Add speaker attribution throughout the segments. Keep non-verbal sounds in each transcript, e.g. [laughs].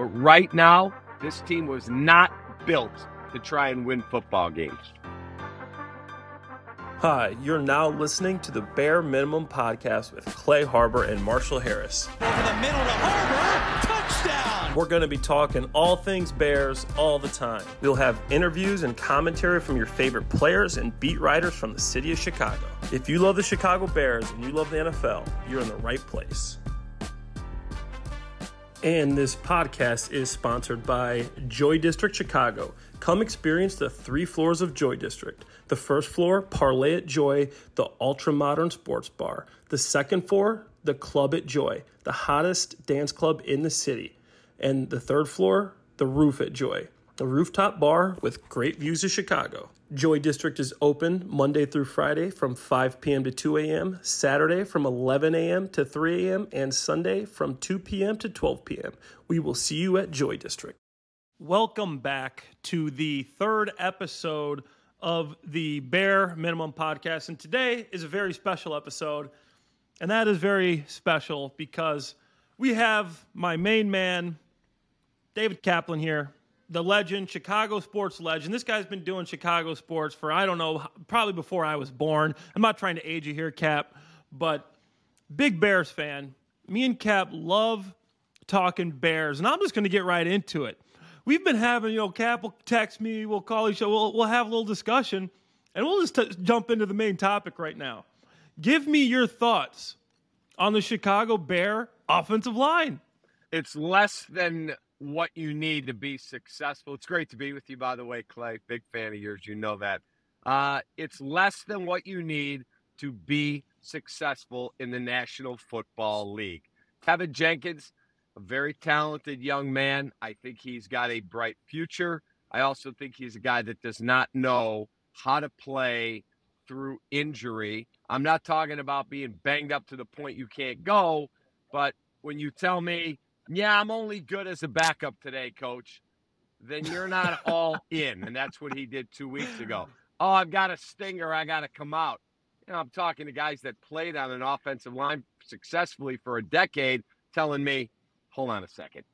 Speaker 1: But right now, this team was not built to try and win football games.
Speaker 2: Hi, you're now listening to the Bear Minimum Podcast with Clay Harbor and Marshall Harris.
Speaker 3: Over the middle to Harbor, touchdown!
Speaker 2: We're going to be talking all things Bears all the time. We'll have interviews and commentary from your favorite players and beat writers from the city of Chicago. If you love the Chicago Bears and you love the NFL, you're in the right place. And this podcast is sponsored by Joy District Chicago. Come experience the three floors of Joy District. The first floor, Parlay at Joy, the ultra modern sports bar. The second floor, the Club at Joy, the hottest dance club in the city. And the third floor, the Roof at Joy, a rooftop bar with great views of Chicago. Joy District is open Monday through Friday from 5 p.m. to 2 a.m., Saturday from 11 a.m. to 3 a.m., and Sunday from 2 p.m. to 12 p.m. We will see you at Joy District. Welcome back to the third episode of the Bear Minimum Podcast. And today is a very special episode. And that is very special because we have my main man, David Kaplan, here the legend, Chicago sports legend. This guy's been doing Chicago sports for, I don't know, probably before I was born. I'm not trying to age you here, Cap, but big Bears fan. Me and Cap love talking Bears, and I'm just going to get right into it. We've been having, you know, Cap will text me, we'll call each other, we'll, we'll have a little discussion, and we'll just t- jump into the main topic right now. Give me your thoughts on the Chicago Bear offensive line.
Speaker 1: It's less than what you need to be successful. It's great to be with you, by the way, Clay. Big fan of yours. You know that. Uh, it's less than what you need to be successful in the National Football League. Teven Jenkins, a very talented young man. I think he's got a bright future. I also think he's a guy that does not know how to play through injury. I'm not talking about being banged up to the point you can't go, but when you tell me yeah, I'm only good as a backup today, coach, then you're not all in. And that's what he did two weeks ago. [laughs] Oh, I've got a stinger. I got to come out. You know, I'm talking to guys that played on an offensive line successfully for a decade telling me, hold on a second.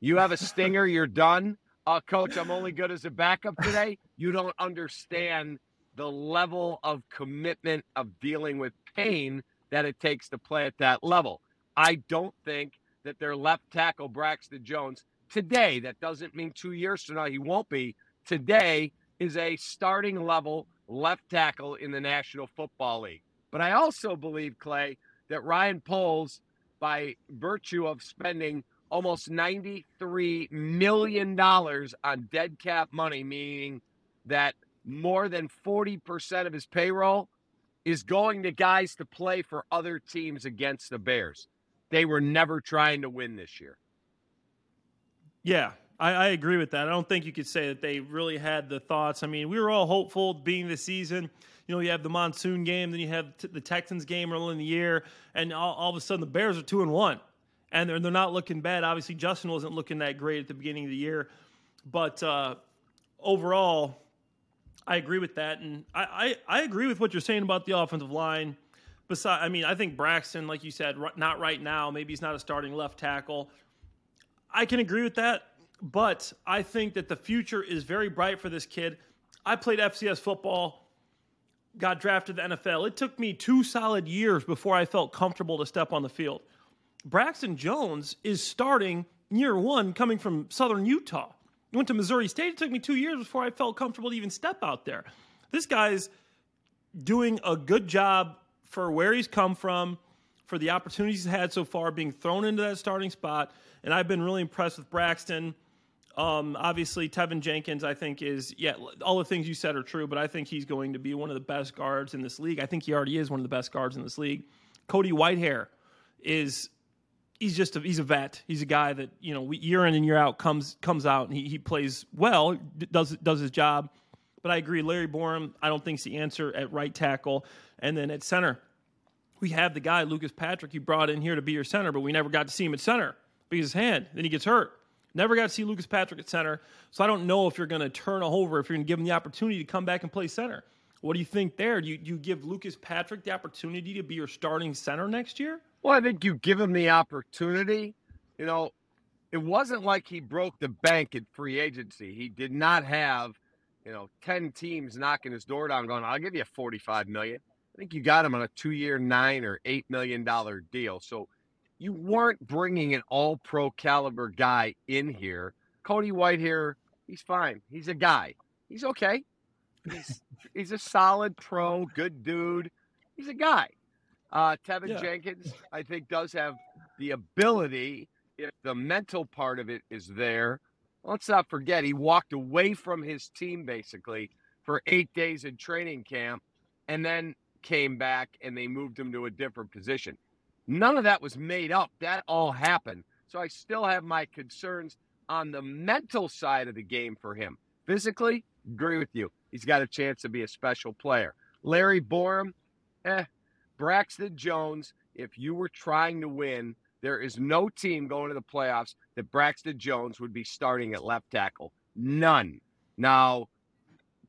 Speaker 1: You have a stinger, you're done. Uh, coach, I'm only good as a backup today. You don't understand the level of commitment of dealing with pain that it takes to play at that level. I don't think that their left tackle, Braxton Jones, today, that doesn't mean two years from now he won't be, today is a starting level left tackle in the National Football League. But I also believe, Clay, that Ryan Poles, by virtue of spending almost $93 million on dead cap money, meaning that more than 40% of his payroll is going to guys to play for other teams against the Bears they were never trying to win this year.
Speaker 2: Yeah, I, I, agree with that. I don't think you could say that they really had the thoughts. I mean, we were all hopeful being the season. You know, you have the monsoon game, then you have t- the Texans game early in the year, and all, all, of a sudden the Bears are two and one, and they're, they're not looking bad. Obviously, Justin wasn't looking that great at the beginning of the year, but uh, overall, I agree with that, and I, I, I agree with what you're saying about the offensive line. Besides, I mean, I think Braxton, like you said, not right now. Maybe he's not a starting left tackle. I can agree with that, but I think that the future is very bright for this kid. I played FCS football, got drafted the NFL. It took me two solid years before I felt comfortable to step on the field. Braxton Jones is starting year one coming from Southern Utah. Went to Missouri State. It took me two years before I felt comfortable to even step out there. This guy's doing a good job for where he's come from, for the opportunities he's had so far, being thrown into that starting spot. And I've been really impressed with Braxton. Um, obviously, Teven Jenkins, I think, is, yeah, all the things you said are true, but I think he's going to be one of the best guards in this league. I think he already is one of the best guards in this league. Cody Whitehair is, he's just a, he's a vet. He's a guy that, you know, year in and year out comes, comes out and he, he plays well, does, does his job. But I agree, Larry Borom, I don't think is the answer at right tackle. And then at center, we have the guy, Lucas Patrick, you brought in here to be your center, but we never got to see him at center because his hand, then he gets hurt. Never got to see Lucas Patrick at center. So I don't know if you're going to turn over, if you're going to give him the opportunity to come back and play center. What do you think there? Do you, do you give Lucas Patrick the opportunity to be your starting center next year?
Speaker 1: Well, I think you give him the opportunity. You know, it wasn't like he broke the bank at free agency. He did not have, you know, 10 teams knocking his door down going, I'll give you 45 million. I think you got him on a two year, nine or eight million dollar deal. So you weren't bringing an all pro caliber guy in here. Cody Whitehair, he's fine. He's a guy. He's okay. He's, he's a solid pro, good dude. He's a guy. Uh, Teven yeah. Jenkins, I think, does have the ability, if the mental part of it is there. Let's not forget, he walked away from his team basically for eight days in training camp and then came back and they moved him to a different position. None of that was made up. That all happened. So I still have my concerns on the mental side of the game for him. Physically, agree with you. He's got a chance to be a special player. Larry Borom, eh, Braxton Jones, if you were trying to win, there is no team going to the playoffs that Braxton Jones would be starting at left tackle. None. Now,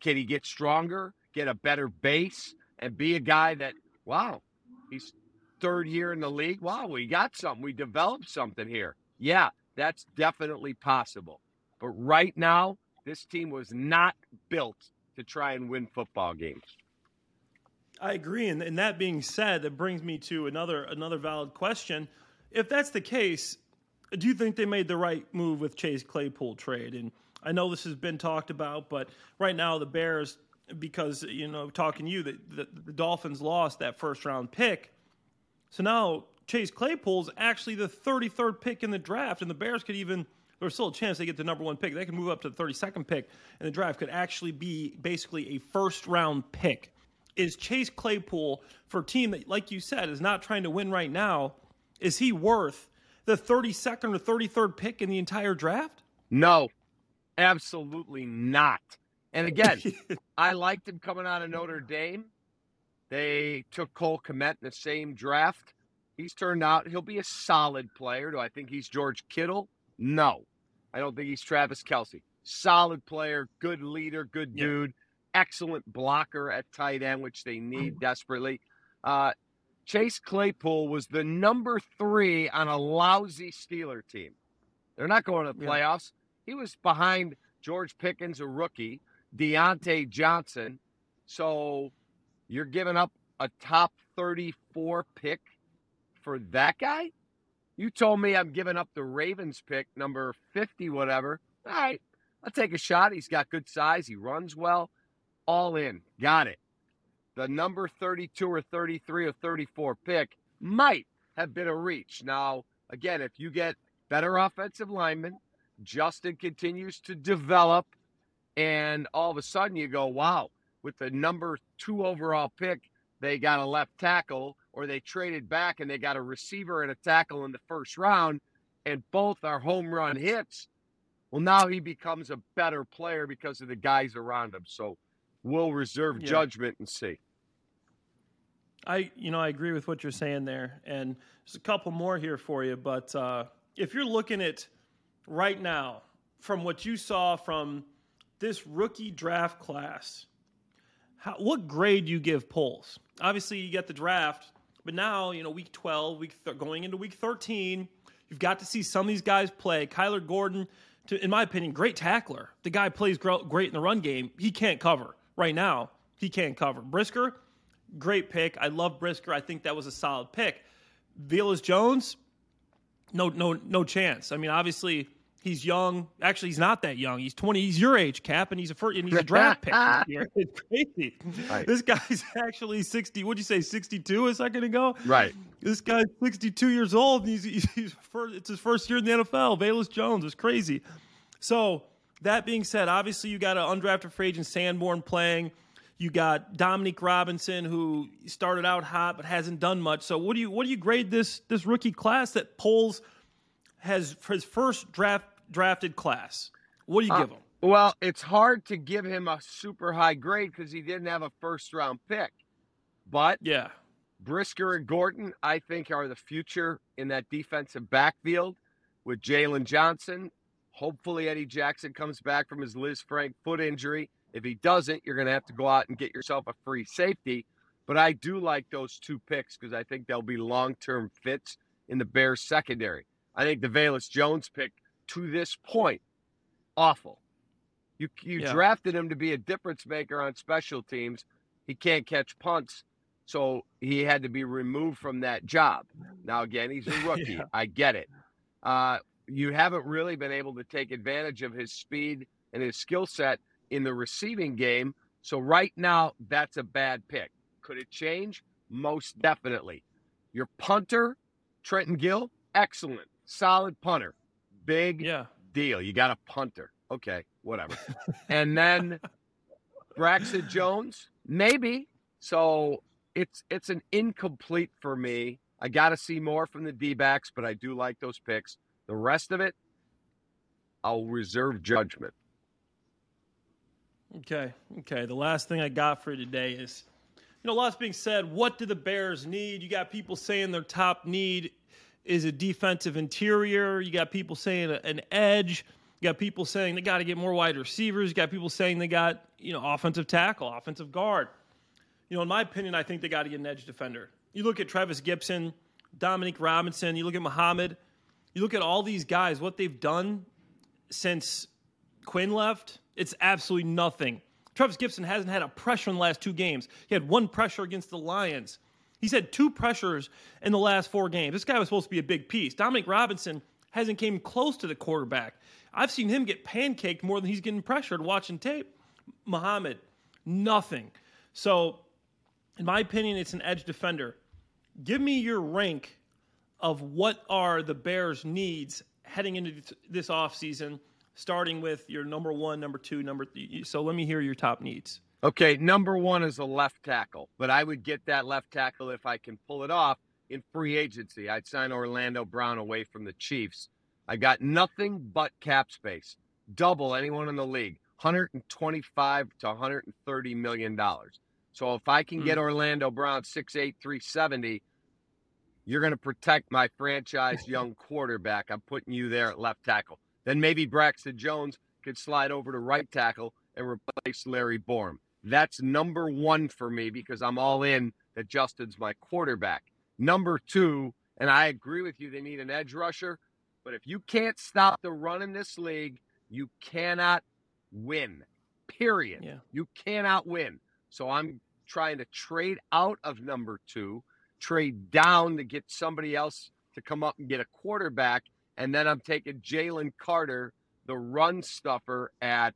Speaker 1: can he get stronger, get a better base, and be a guy that, wow, he's third year in the league? Wow, we got something. We developed something here. Yeah, that's definitely possible. But right now, this team was not built to try and win football games.
Speaker 2: I agree, and, and that being said, that brings me to another another valid question. If that's the case, do you think they made the right move with Chase Claypool trade? And I know this has been talked about, but right now the Bears, because you know, talking to you, the, the, the Dolphins lost that first round pick, so now Chase Claypool's actually the 33rd pick in the draft, and the Bears could even there's still a chance they get the number one pick. They can move up to the 32nd pick, and the draft could actually be basically a first round pick is Chase Claypool for a team that, like you said, is not trying to win right now. Is he worth the 32nd or 33rd pick in the entire draft?
Speaker 1: No, absolutely not. And again, I liked him coming out of Notre Dame. They took Cole Kmet in the same draft. He's turned out he'll be a solid player. Do I think he's George Kittle? No. I don't think he's Travis Kelce. Solid player, good leader, good dude excellent blocker at tight end, which they need desperately. Uh, Chase Claypool was the number three on a lousy Steeler team. They're not going to the playoffs. Yeah. He was behind George Pickens, a rookie, Diontae Johnson. So you're giving up a top 34 pick for that guy? You told me I'm giving up the Ravens pick, number 50, whatever. All right, I'll take a shot. He's got good size. He runs well all in. Got it. The number 32 or 33 or 34 pick might have been a reach. Now, again, if you get better offensive linemen, Justin continues to develop, and all of a sudden you go, wow, with the number two overall pick, they got a left tackle, or they traded back and they got a receiver and a tackle in the first round, and both are home run hits. Well, now he becomes a better player because of the guys around him. So we'll reserve yeah. judgment and see.
Speaker 2: I, you know, I agree with what you're saying there, and there's a couple more here for you. But uh, if you're looking at right now, from what you saw from this rookie draft class, how, what grade do you give Poles? Obviously, you get the draft, but now you know week 12, week th- going into week 13, you've got to see some of these guys play. Kyler Gordon, to, in my opinion, great tackler. The guy plays great in the run game. He can't cover right now, he can't cover. Brisker, great pick. I love Brisker. I think that was a solid pick. Velus Jones, no, no, no chance. I mean, obviously he's young. Actually, he's not that young. He's twenty. He's your age, Cap, and he's a first, and he's a draft pick. [laughs] It's crazy. Right. This guy's [laughs] actually sixty. What'd you say? Sixty-two a second ago.
Speaker 1: Right.
Speaker 2: This guy's sixty-two years old, and he's, he's, he's first, it's his first year in the NFL. Velus Jones is crazy. So that being said, obviously you got an undrafted free agent Sanborn playing. You got Dominique Robinson, who started out hot but hasn't done much. So, what do you what do you grade this this rookie class that Poles has for his first draft drafted class? What do you uh, give him?
Speaker 1: Well, it's hard to give him a super high grade because he didn't have a first round pick. But
Speaker 2: yeah,
Speaker 1: Brisker and Gordon, I think, are the future in that defensive backfield with Jaylon Johnson Hopefully, Eddie Jackson comes back from his Lisfranc foot injury. If he doesn't, you're going to have to go out and get yourself a free safety. But I do like those two picks because I think they'll be long term fits in the Bears secondary. I think the Velus Jones pick to this point, awful. You you
Speaker 2: Yeah.
Speaker 1: drafted him to be a difference maker on special teams. He can't catch punts, so he had to be removed from that job. Now again, he's a [laughs] rookie.
Speaker 2: Yeah.
Speaker 1: I get it. Uh, you haven't really been able to take advantage of his speed and his skill set in the receiving game. So right now, that's a bad pick. Could it change? Most definitely. Your punter, Trenton Gill, excellent, solid punter, big
Speaker 2: Yeah.
Speaker 1: deal. You got a punter. Okay, whatever. [laughs] and then Braxton Jones, maybe. So it's it's an incomplete for me. I got to see more from the D-backs, but I do like those picks. The rest of it, I'll reserve judgment.
Speaker 2: Okay. Okay. The last thing I got for you today is, you know, lots being said. What do the Bears need? You got people saying their top need is a defensive interior. You got people saying an edge. You got people saying they got to get more wide receivers. You got people saying they got, you know, offensive tackle, offensive guard. You know, in my opinion, I think they got to get an edge defender. You look at Trevis Gipson, Dominic Robinson, you look at Muhammad, you look at all these guys, what they've done since Quinn left, it's absolutely nothing. Trevis Gipson hasn't had a pressure in the last two games. He had one pressure against the Lions. He's had two pressures in the last four games. This guy was supposed to be a big piece. Dominic Robinson hasn't came close to the quarterback. I've seen him get pancaked more than he's getting pressured watching tape. Muhammad, nothing. So, in my opinion, it's an edge defender. Give me your rank of what are the Bears' needs heading into this offseason, starting with your number one, number two, number three. So let me hear your top needs.
Speaker 1: Okay, number one is a left tackle, but I would get that left tackle if I can pull it off in free agency. I'd sign Orlando Brown away from the Chiefs. I got nothing but cap space, double anyone in the league, 125 to 130 million dollars. So if I can get hmm. Orlando Brown 6'8", 370, you're going to protect my franchise young [laughs] quarterback. I'm putting you there at left tackle. Then maybe Braxton Jones could slide over to right tackle and replace Larry Borom. That's number one for me because I'm all in that Justin's my quarterback. Number two, and I agree with you, they need an edge rusher. But if you can't stop the run in this league, you cannot win. Period.
Speaker 2: Yeah.
Speaker 1: You cannot win. So I'm trying to trade out of number two, trade down to get somebody else to come up and get a quarterback. And then I'm taking Jalen Carter, the run stuffer at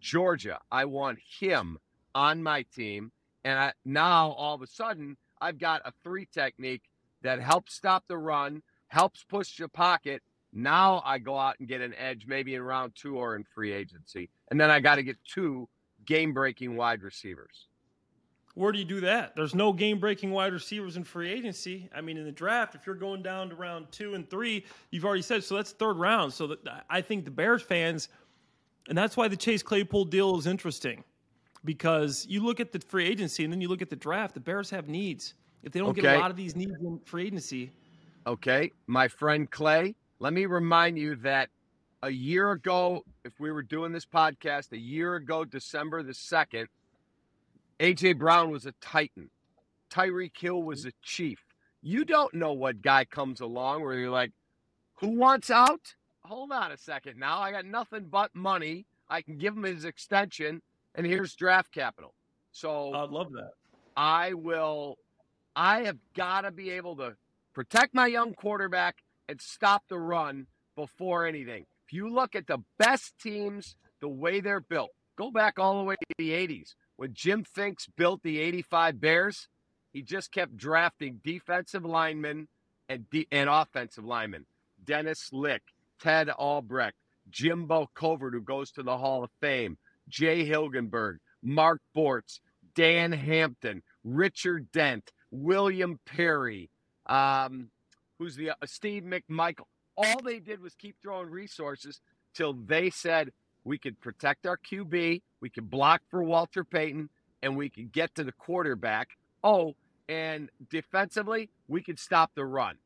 Speaker 1: Georgia. I want him on my team. And I, now all of a sudden, I've got a three technique that helps stop the run, helps push your pocket. Now I go out and get an edge, maybe in round two or in free agency. And then I got to get two game breaking wide receivers.
Speaker 2: Where do you do that? There's no game breaking wide receivers in free agency. I mean, in the draft, if you're going down to round two and three, you've already said so. That's third round. So that, I think the Bears fans, and that's why the Chase Claypool deal is interesting, because you look at the free agency and then you look at the draft. The Bears have needs. If they don't get a lot of these needs in free agency,
Speaker 1: Okay. My friend Clay, let me remind you that a year ago, if we were doing this podcast, a year ago, December the 2nd, AJ Brown was a Titan. Tyreek Hill was mm-hmm. a Chief. You don't know what guy comes along where you're like, who wants out? Hold on a second now. I got nothing but money. I can give him his extension, and here's draft capital. So
Speaker 2: I'd love that.
Speaker 1: I will. I have got to be able to protect my young quarterback and stop the run before anything. If you look at the best teams, the way they're built, go back all the way to the 80s when Jim Finks built the 85 Bears. He just kept drafting defensive linemen and de- and offensive linemen. Dennis Lick, Ted Albrecht, Jimbo Covert, who goes to the Hall of Fame, Jay Hilgenberg, Mark Bortz, Dan Hampton, Richard Dent, William Perry, um, who's the uh, Steve McMichael. All they did was keep throwing resources till they said we could protect our QB, we could block for Walter Payton, and we could get to the quarterback. Oh, and defensively, we could stop the run.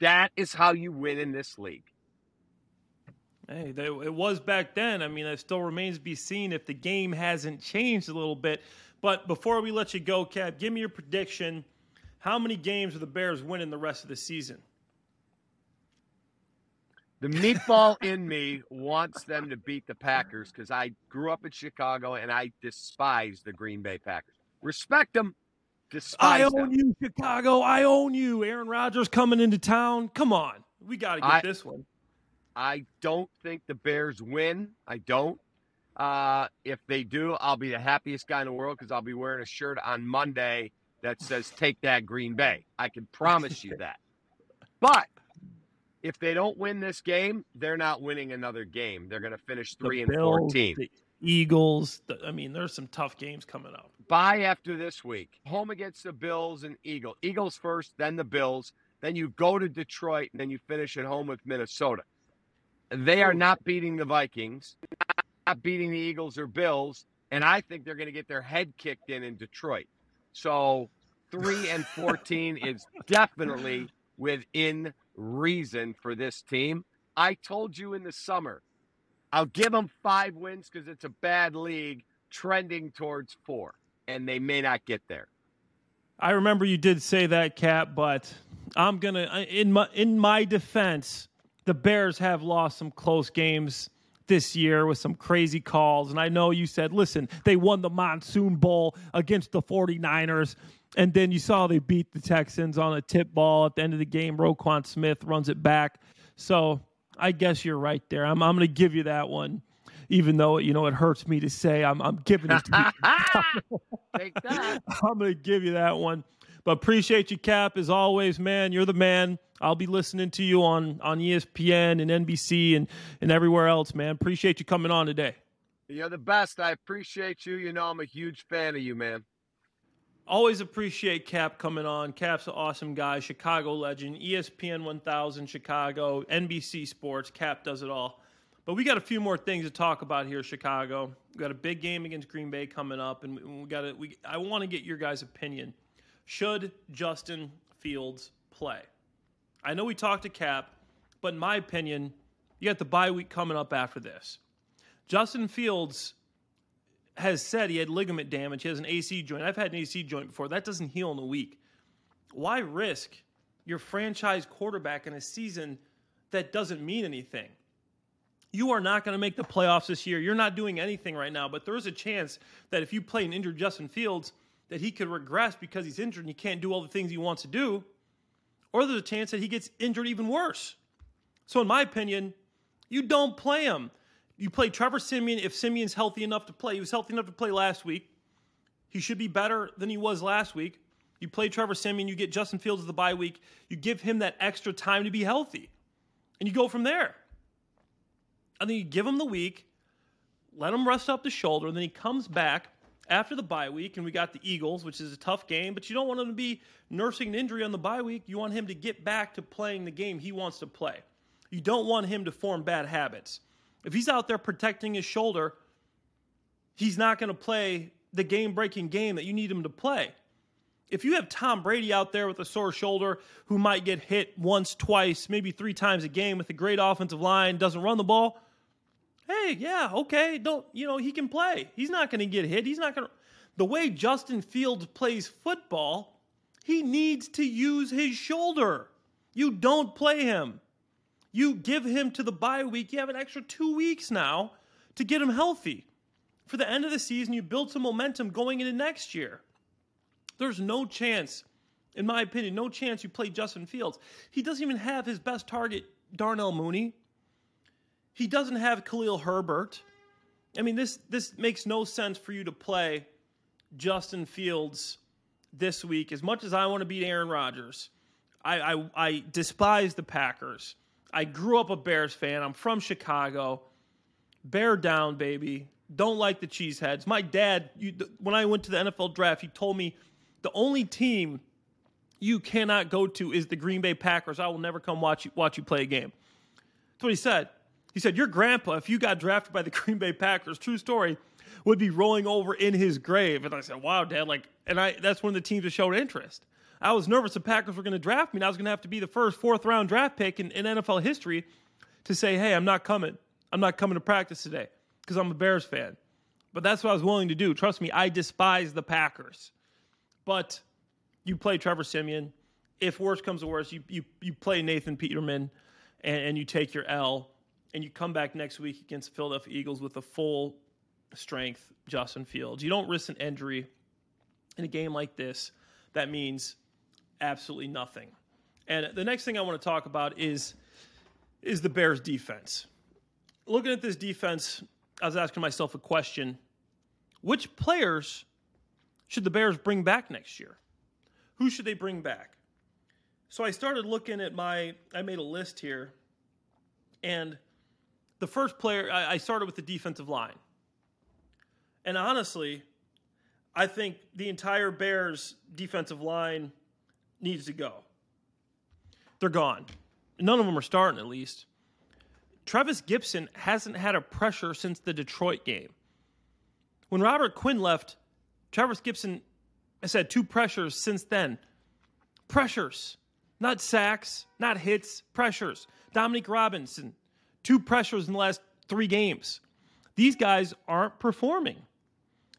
Speaker 1: That is how you win in this league.
Speaker 2: Hey, it was back then. I mean, it still remains to be seen if the game hasn't changed a little bit. But before we let you go, Cap, give me your prediction. How many games will the Bears win in the rest of the season?
Speaker 1: The meatball in me wants them to beat the Packers because I grew up in Chicago and I despise the Green Bay Packers. Respect them, despise
Speaker 2: I own
Speaker 1: them.
Speaker 2: you, Chicago. I own you. Aaron Rodgers coming into town. Come on. We got to get
Speaker 1: I-
Speaker 2: this one.
Speaker 1: I don't think the Bears win. I don't. Uh, if they do, I'll be the happiest guy in the world because I'll be wearing a shirt on Monday that says "Take that, Green Bay." I can promise you that. But if they don't win this game, they're not winning another game. They're going to finish
Speaker 2: The
Speaker 1: three and
Speaker 2: Bills,
Speaker 1: fourteen.
Speaker 2: The Eagles. The, I mean, there's some tough games coming up.
Speaker 1: Bye after this week. Home against the Bills and Eagles. Eagles first, then the Bills. Then you go to Detroit, and then you finish at home with Minnesota. They are not beating the Vikings, not beating the Eagles or Bills, and I think they're going to get their head kicked in in Detroit. So three and fourteen is definitely within reason for this team. I told you in the summer, I'll give them five wins because it's a bad league, trending towards four, and they may not get there.
Speaker 2: I remember you did say that, Cap, but I'm gonna in my in my defense, the Bears have lost some close games this year with some crazy calls. And I know you said, listen, they won the monsoon bowl against the 49ers. And then you saw they beat the Texans on a tip ball at the end of the game. Roquan Smith runs it back. So I guess you're right there. I'm, I'm going to give you that one, even though, you know, it hurts me to say I'm, I'm giving it to you. [laughs] I'm going to give you that one. But appreciate you, Cap, as always, man. You're the man. I'll be listening to you on, on ESPN and NBC and, and everywhere else, man. Appreciate you coming on today.
Speaker 1: You're the best. I appreciate you. You know, I'm a huge fan of you, man.
Speaker 2: Always appreciate Cap coming on. Cap's an awesome guy, Chicago legend, ESPN 1000 Chicago, NBC Sports. Cap does it all. But we got a few more things to talk about here, Chicago. We got a big game against Green Bay coming up, and we- we got to. We I want to get your guys' opinion. Should Justin Fields play? I know we talked to Cap, but in my opinion, you got the bye week coming up after this. Justin Fields has said he had ligament damage. He has an AC joint. I've had an AC joint before. That doesn't heal in a week. Why risk your franchise quarterback in a season that doesn't mean anything? You are not going to make the playoffs this year. You're not doing anything right now, but there is a chance that if you play an injured Justin Fields, that he could regress because he's injured and he can't do all the things he wants to do, or there's a chance that he gets injured even worse. So, in my opinion, you don't play him. You play Trevor Siemian if Siemian's healthy enough to play. He was healthy enough to play last week. He should be better than he was last week. You play Trevor Siemian, you get Justin Fields as the bye week. You give him that extra time to be healthy. And you go from there. And then you give him the week, let him rest up the shoulder, and then he comes back after the bye week, and we got the Eagles, which is a tough game, but you don't want him to be nursing an injury on the bye week. You want him to get back to playing the game he wants to play. You don't want him to form bad habits. If he's out there protecting his shoulder, he's not going to play the game breaking game that you need him to play. If you have Tom Brady out there with a sore shoulder who might get hit once, twice, maybe three times a game with a great offensive line, doesn't run the ball, hey, yeah, okay, don't, you know, he can play. He's not going to get hit. He's not going to. The way Justin Fields plays football, he needs to use his shoulder. You don't play him. You give him to the bye week. You have an extra two weeks now to get him healthy. For the end of the season, you build some momentum going into next year. There's no chance, in my opinion, no chance you play Justin Fields. He doesn't even have his best target, Darnell Mooney. He doesn't have Khalil Herbert. I mean, this this makes no sense for you to play Justin Fields this week. As much as I want to beat Aaron Rodgers, I, I, I despise the Packers. I grew up a Bears fan. I'm from Chicago. Bear down, baby. Don't like the cheeseheads. My dad, you, when I went to the NFL draft, he told me the only team you cannot go to is the Green Bay Packers. I will never come watch you, watch you play a game. That's what he said. He said, Your grandpa, if you got drafted by the [laughs] Green Bay Packers, true story, would be rolling over in his grave. And I said, Wow, Dad, like, and I that's one of the teams that showed interest. I was nervous the Packers were going to draft me, and I was going to have to be the first fourth round draft pick in, in NFL history to say, Hey, I'm not coming. I'm not coming to practice today because I'm a Bears fan. But that's what I was willing to do. Trust me, I despise the Packers. But you play Trevor Siemian. If worse comes to worse, you you you play Nathan Peterman, and, and you take your L, and you come back next week against the Philadelphia Eagles with a full strength Justin Fields. You don't risk an injury in a game like this. That means absolutely nothing. And the next thing I want to talk about is is the Bears defense. Looking at this defense, I was asking myself a question. Which players should the Bears bring back next year? Who should they bring back? So I started looking at my I made a list here and the first player I started with the defensive line. And honestly, I think the entire Bears defensive line needs to go. They're gone. None of them are starting, at least. Trevis Gipson hasn't had a pressure since the Detroit game. When Robert Quinn left, Trevis Gipson has had two pressures since then. Pressures, not sacks, not hits, pressures. Dominique Robinson, two pressures in the last three games. These guys aren't performing.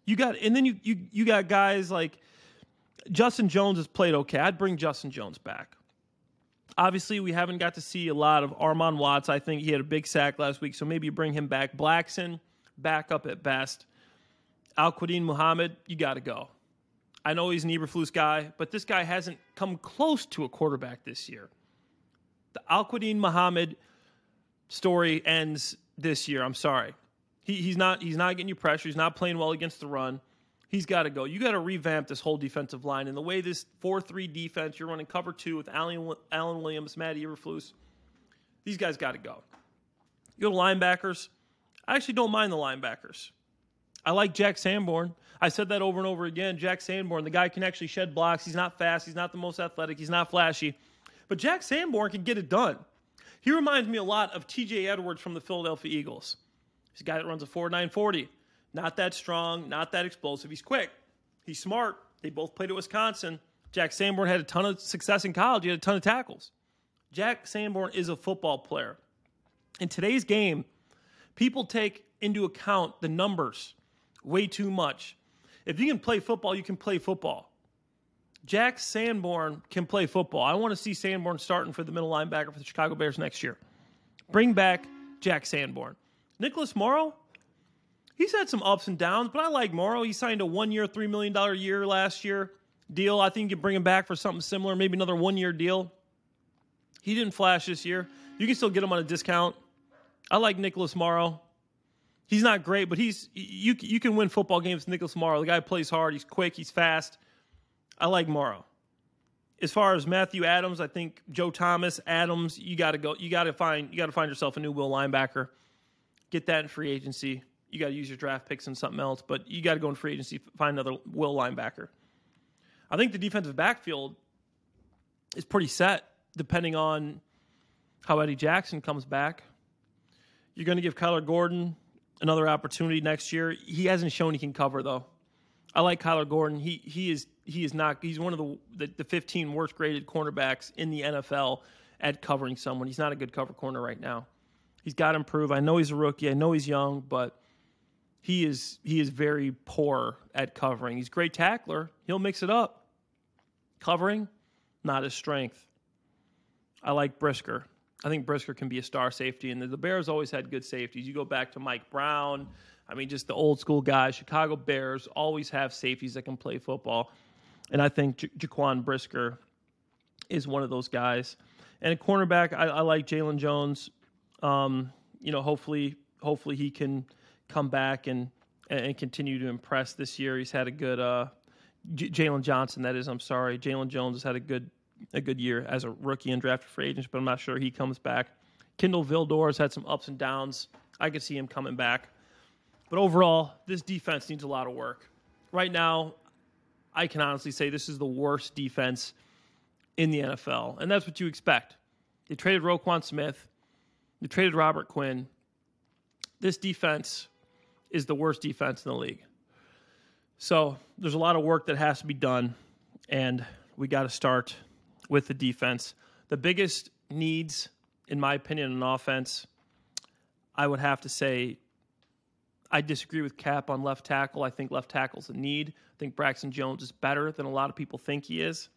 Speaker 2: You got, and then you you you got guys like Justin Jones has played okay. I'd bring Justin Jones back. Obviously, we haven't got to see a lot of Armon Watts. I think he had a big sack last week, so maybe you bring him back. Blackson, back up at best. Al-Quadin Muhammad, you got to go. I know he's an Eberflus guy, but this guy hasn't come close to a quarterback this year. The Al-Quadin Muhammad story ends this year. I'm sorry. He, he's not he's not getting you pressure. He's not playing well against the run. He's got to go. You got to revamp this whole defensive line. And the way this 4 3 defense, you're running cover two with Allen, Alan Williams, Matt Eberflus, these guys got to go. You go to linebackers. I actually don't mind the linebackers. I like Jack Sanborn. I said that over and over again. Jack Sanborn, the guy can actually shed blocks. He's not fast. He's not the most athletic. He's not flashy. But Jack Sanborn can get it done. He reminds me a lot of TJ Edwards from the Philadelphia Eagles. He's a guy that runs a 4 9 40. Not that strong, not that explosive. He's quick. He's smart. They both played at Wisconsin. Jack Sanborn had a ton of success in college. He had a ton of tackles. Jack Sanborn is a football player. In today's game, people take into account the numbers way too much. If you can play football, you can play football. Jack Sanborn can play football. I want to see Sanborn starting for the middle linebacker for the Chicago Bears next year. Bring back Jack Sanborn. Nicholas Morrow, he's had some ups and downs, but I like Morrow. He signed a one year, $3 million year last year deal. I think you bring him back for something similar, maybe another one year deal. He didn't flash this year. You can still get him on a discount. I like Nicholas Morrow. He's not great, but he's you you can win football games with Nicholas Morrow. The guy plays hard, he's quick, he's fast. I like Morrow. As far as Matthew Adams, I think Joe Thomas, Adams, you got to go. You got to find you got to find yourself a new will linebacker. Get that in free agency. You got to use your draft picks and something else, but you got to go in free agency find another will linebacker. I think the defensive backfield is pretty set, depending on how Eddie Jackson comes back. You're going to give Kyler Gordon another opportunity next year. He hasn't shown he can cover though. I like Kyler Gordon. He he is he is not he's one of the, the, the 15 worst graded cornerbacks in the NFL at covering someone. He's not a good cover corner right now. He's got to improve. I know he's a rookie. I know he's young, but he is he is very poor at covering. He's a great tackler. He'll mix it up. Covering, not his strength. I like Brisker. I think Brisker can be a star safety, and the Bears always had good safeties. You go back to Mike Brown. I mean, just the old school guys. Chicago Bears always have safeties that can play football, and I think J- Jaquan Brisker is one of those guys. And a cornerback, I, I like Jaylon Jones. Um, you know, hopefully, hopefully he can come back and and continue to impress this year. He's had a good uh, J- Jaylon Johnson. That is, I'm sorry, Jaylon Jones has had a good a good year as a rookie and drafted free agent, but I'm not sure he comes back. Kindle Vildor has had some ups and downs. I could see him coming back. But overall, this defense needs a lot of work. Right now, I can honestly say this is the worst defense in the NFL, and that's what you expect. They traded Roquan Smith. They traded Robert Quinn. This defense is the worst defense in the league. So there's a lot of work that has to be done, and we got to start with the defense. The biggest needs, in my opinion, in offense, I would have to say I disagree with Cap on left tackle. I think left tackle's a need. I think Braxton Jones is better than a lot of people think he is.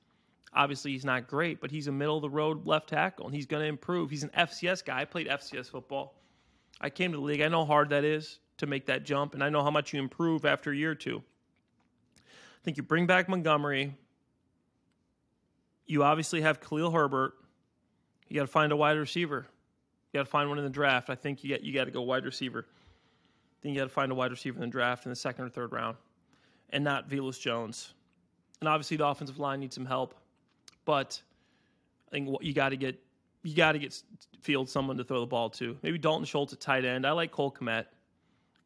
Speaker 2: Obviously, he's not great, but he's a middle of the road left tackle, and he's going to improve. He's an FCS guy. I played FCS football. I came to the league. I know how hard that is to make that jump, and I know how much you improve after a year or two. I think you bring back Montgomery. You obviously have Khalil Herbert. You got to find a wide receiver. You got to find one in the draft. I think you get you got to go wide receiver. Then you got to find a wide receiver in the draft in the second or third round, and not Velus Jones. And obviously, the offensive line needs some help, but I think you got to get you got to get field someone to throw the ball to. Maybe Dalton Schultz at tight end. I like Cole Kmet.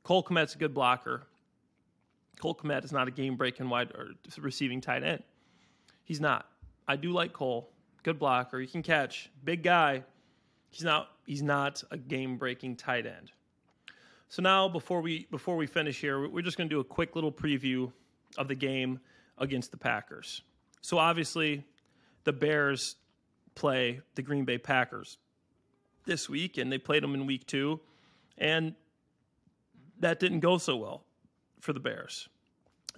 Speaker 2: Cole Kmet's a good blocker. Cole Kmet is not a game breaking wide or receiving tight end. He's not. I do like Cole. Good blocker. He can catch. Big guy. He's not he's not a game breaking tight end. So now before we before we finish here, we're just going to do a quick little preview of the game against the Packers. So obviously, the Bears play the Green Bay Packers this week, and they played them in week two, and that didn't go so well for the Bears.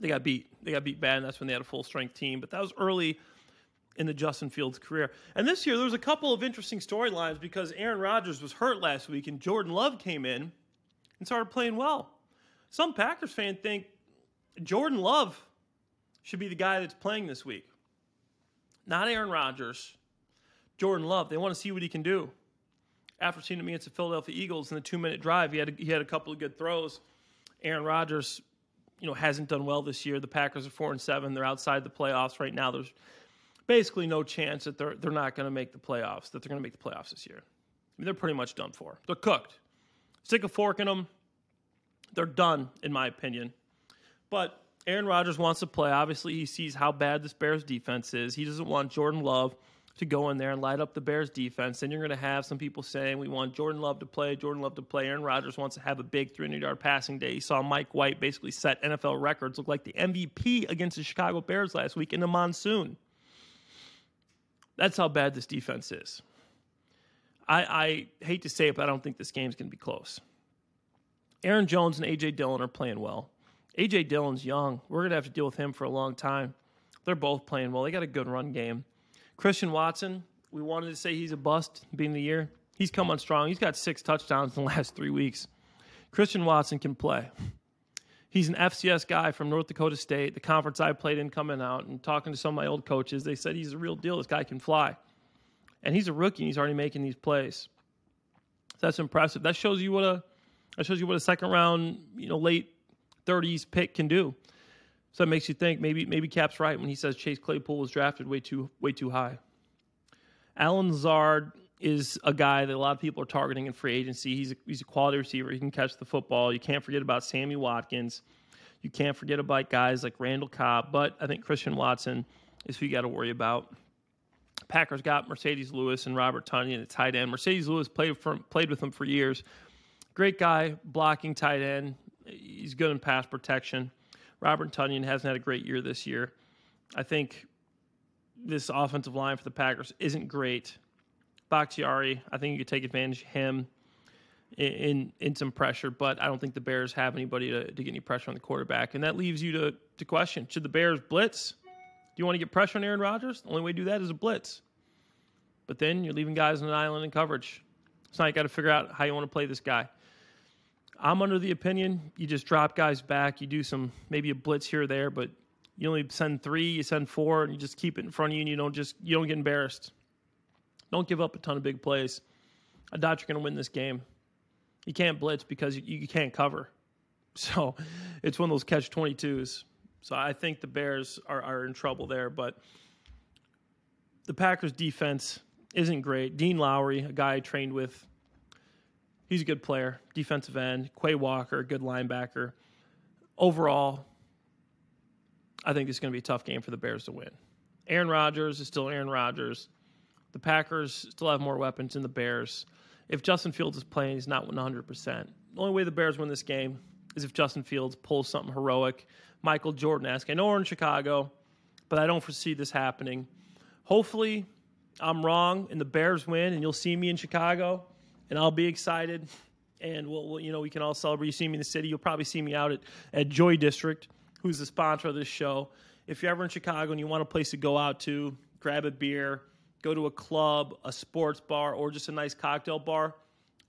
Speaker 2: They got beat. They got beat bad, and that's when they had a full strength team. But that was early in the Justin Fields career. And this year, there was a couple of interesting storylines because Aaron Rodgers was hurt last week, and Jordan Love came in and started playing well. Some Packers fans think Jordan Love should be the guy that's playing this week, not Aaron Rodgers. Jordan Love. They want to see what he can do. After seeing him against the Philadelphia Eagles in the two-minute drive, he had a, he had a couple of good throws. Aaron Rodgers, you know, hasn't done well this year. The Packers are four and seven. They're outside the playoffs right now. There's basically no chance that they're they're not going to make the playoffs. That they're going to make the playoffs this year. I mean, they're pretty much done for. They're cooked. Stick a fork in them. They're done, in my opinion. But Aaron Rodgers wants to play. Obviously, he sees how bad this Bears defense is. He doesn't want Jordan Love to go in there and light up the Bears defense. Then you're going to have some people saying we want Jordan Love to play, Jordan Love to play. Aaron Rodgers wants to have a big 300 yard passing day. He saw Mike White basically set NFL records, look like the MVP against the Chicago Bears last week in the monsoon. That's how bad this defense is. I, I hate to say it, but I don't think this game's going to be close. Aaron Jones and A.J. Dillon are playing well. A.J. Dillon's young. We're going to have to deal with him for a long time. They're both playing well. They got a good run game. Christian Watson, we wanted to say he's a bust being the year. He's come on strong. He's got six touchdowns in the [laughs] last three weeks. Christian Watson can play. He's an FCS guy from North Dakota State, the conference I played in coming out, and talking to some of my old coaches, they said he's a real deal. This guy can fly. And he's a rookie and he's already making these plays. That's impressive. That shows you what a that shows you what a second round, you know, late 30s pick can do. So that makes you think maybe maybe Cap's right when he says Chase Claypool was drafted way too way too high. Allen Lazard is a guy that a lot of people are targeting in free agency. He's a, he's a quality receiver. He can catch the football. You can't forget about Sammy Watkins. You can't forget about guys like Randall Cobb. But I think Christian Watson is who you got to worry about. Packers got Marcedes Lewis and Robert Tonyan at tight end. Marcedes Lewis played for, played with him for years. Great guy, blocking tight end. He's good in pass protection. Robert Tonyan hasn't had a great year this year. I think this offensive line for the Packers isn't great. Bakhtiari, I think you could take advantage of him in, in, in some pressure, but I don't think the Bears have anybody to, to get any pressure on the quarterback. And that leaves you to, to question should the Bears blitz? Do you want to get pressure on Aaron Rodgers? The only way to do that is a blitz. But then you're leaving guys on an island in coverage. So now you got to figure out how you want to play this guy. I'm under the opinion you just drop guys back. You do some maybe a blitz here or there, but you only send three, you send four, and you just keep it in front of you, and you don't just you don't get embarrassed. Don't give up a ton of big plays. I doubt you're going to win this game. You can't blitz because you, you can't cover. [laughs] So it's one of those catch 22s. So I think the Bears are, are in trouble there, but the Packers defense isn't great. Dean Lowry, a guy I trained with He's a good player, defensive end. Quay Walker, good linebacker. Overall, I think it's going to be a tough game for the Bears to win. Aaron Rodgers is still Aaron Rodgers. The Packers still have more weapons than the Bears. If Justin Fields is playing, he's not 100%. The only way the Bears win this game is if Justin Fields pulls something heroic, Michael Jordan esque. I know we're in Chicago, but I don't foresee this happening. Hopefully, I'm wrong and the Bears win, and you'll see me in Chicago and I'll be excited. And we'll, we'll, you know, we can all celebrate. You see me in the city. You'll probably see me out at, at Joy District, who's the sponsor of this show. If you're ever in Chicago and you want a place to go out to grab a beer, go to a club, a sports bar, or just a nice cocktail bar,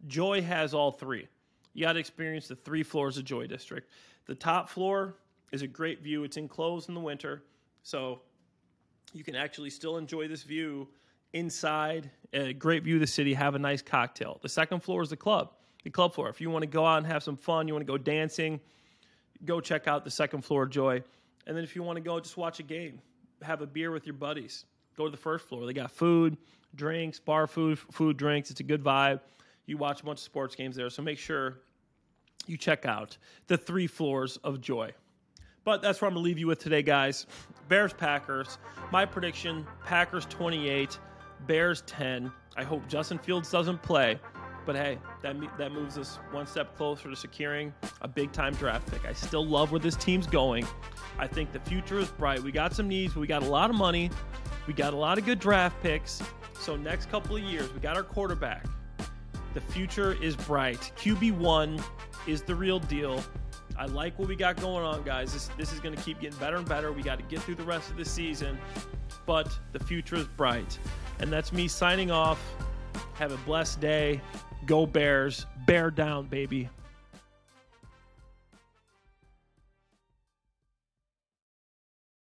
Speaker 2: Joy has all three. You got to experience the three floors of Joy District. The top floor is a great view. It's enclosed in the winter, so you can actually still enjoy this view inside. A great view of the city. Have a nice cocktail. The second floor is the club. The club floor. If you want to go out and have some fun, you want to go dancing, go check out the second floor of Joy. And then if you want to go just watch a game, have a beer with your buddies, go to the first floor. They got food, drinks, bar food, food, drinks. It's a good vibe. You watch a bunch of sports games there. So make sure you check out the three floors of Joy. But that's where I'm going to leave you with today, guys. Bears Packers. My prediction Packers 28, Bears 10. I hope Justin Fields doesn't play. But hey, that that moves us one step closer to securing a big time draft pick. I still love where this team's going. I think the future is bright. We got some needs, we got a lot of money, we got a lot of good draft picks. So next couple of years, we got our quarterback. The future is bright. QB one is the real deal. I like what we got going on, guys. This, this is going to keep getting better and better. We got to get through the rest of the season, but the future is bright. And that's me signing off. Have a blessed day. Go Bears. Bear down, baby.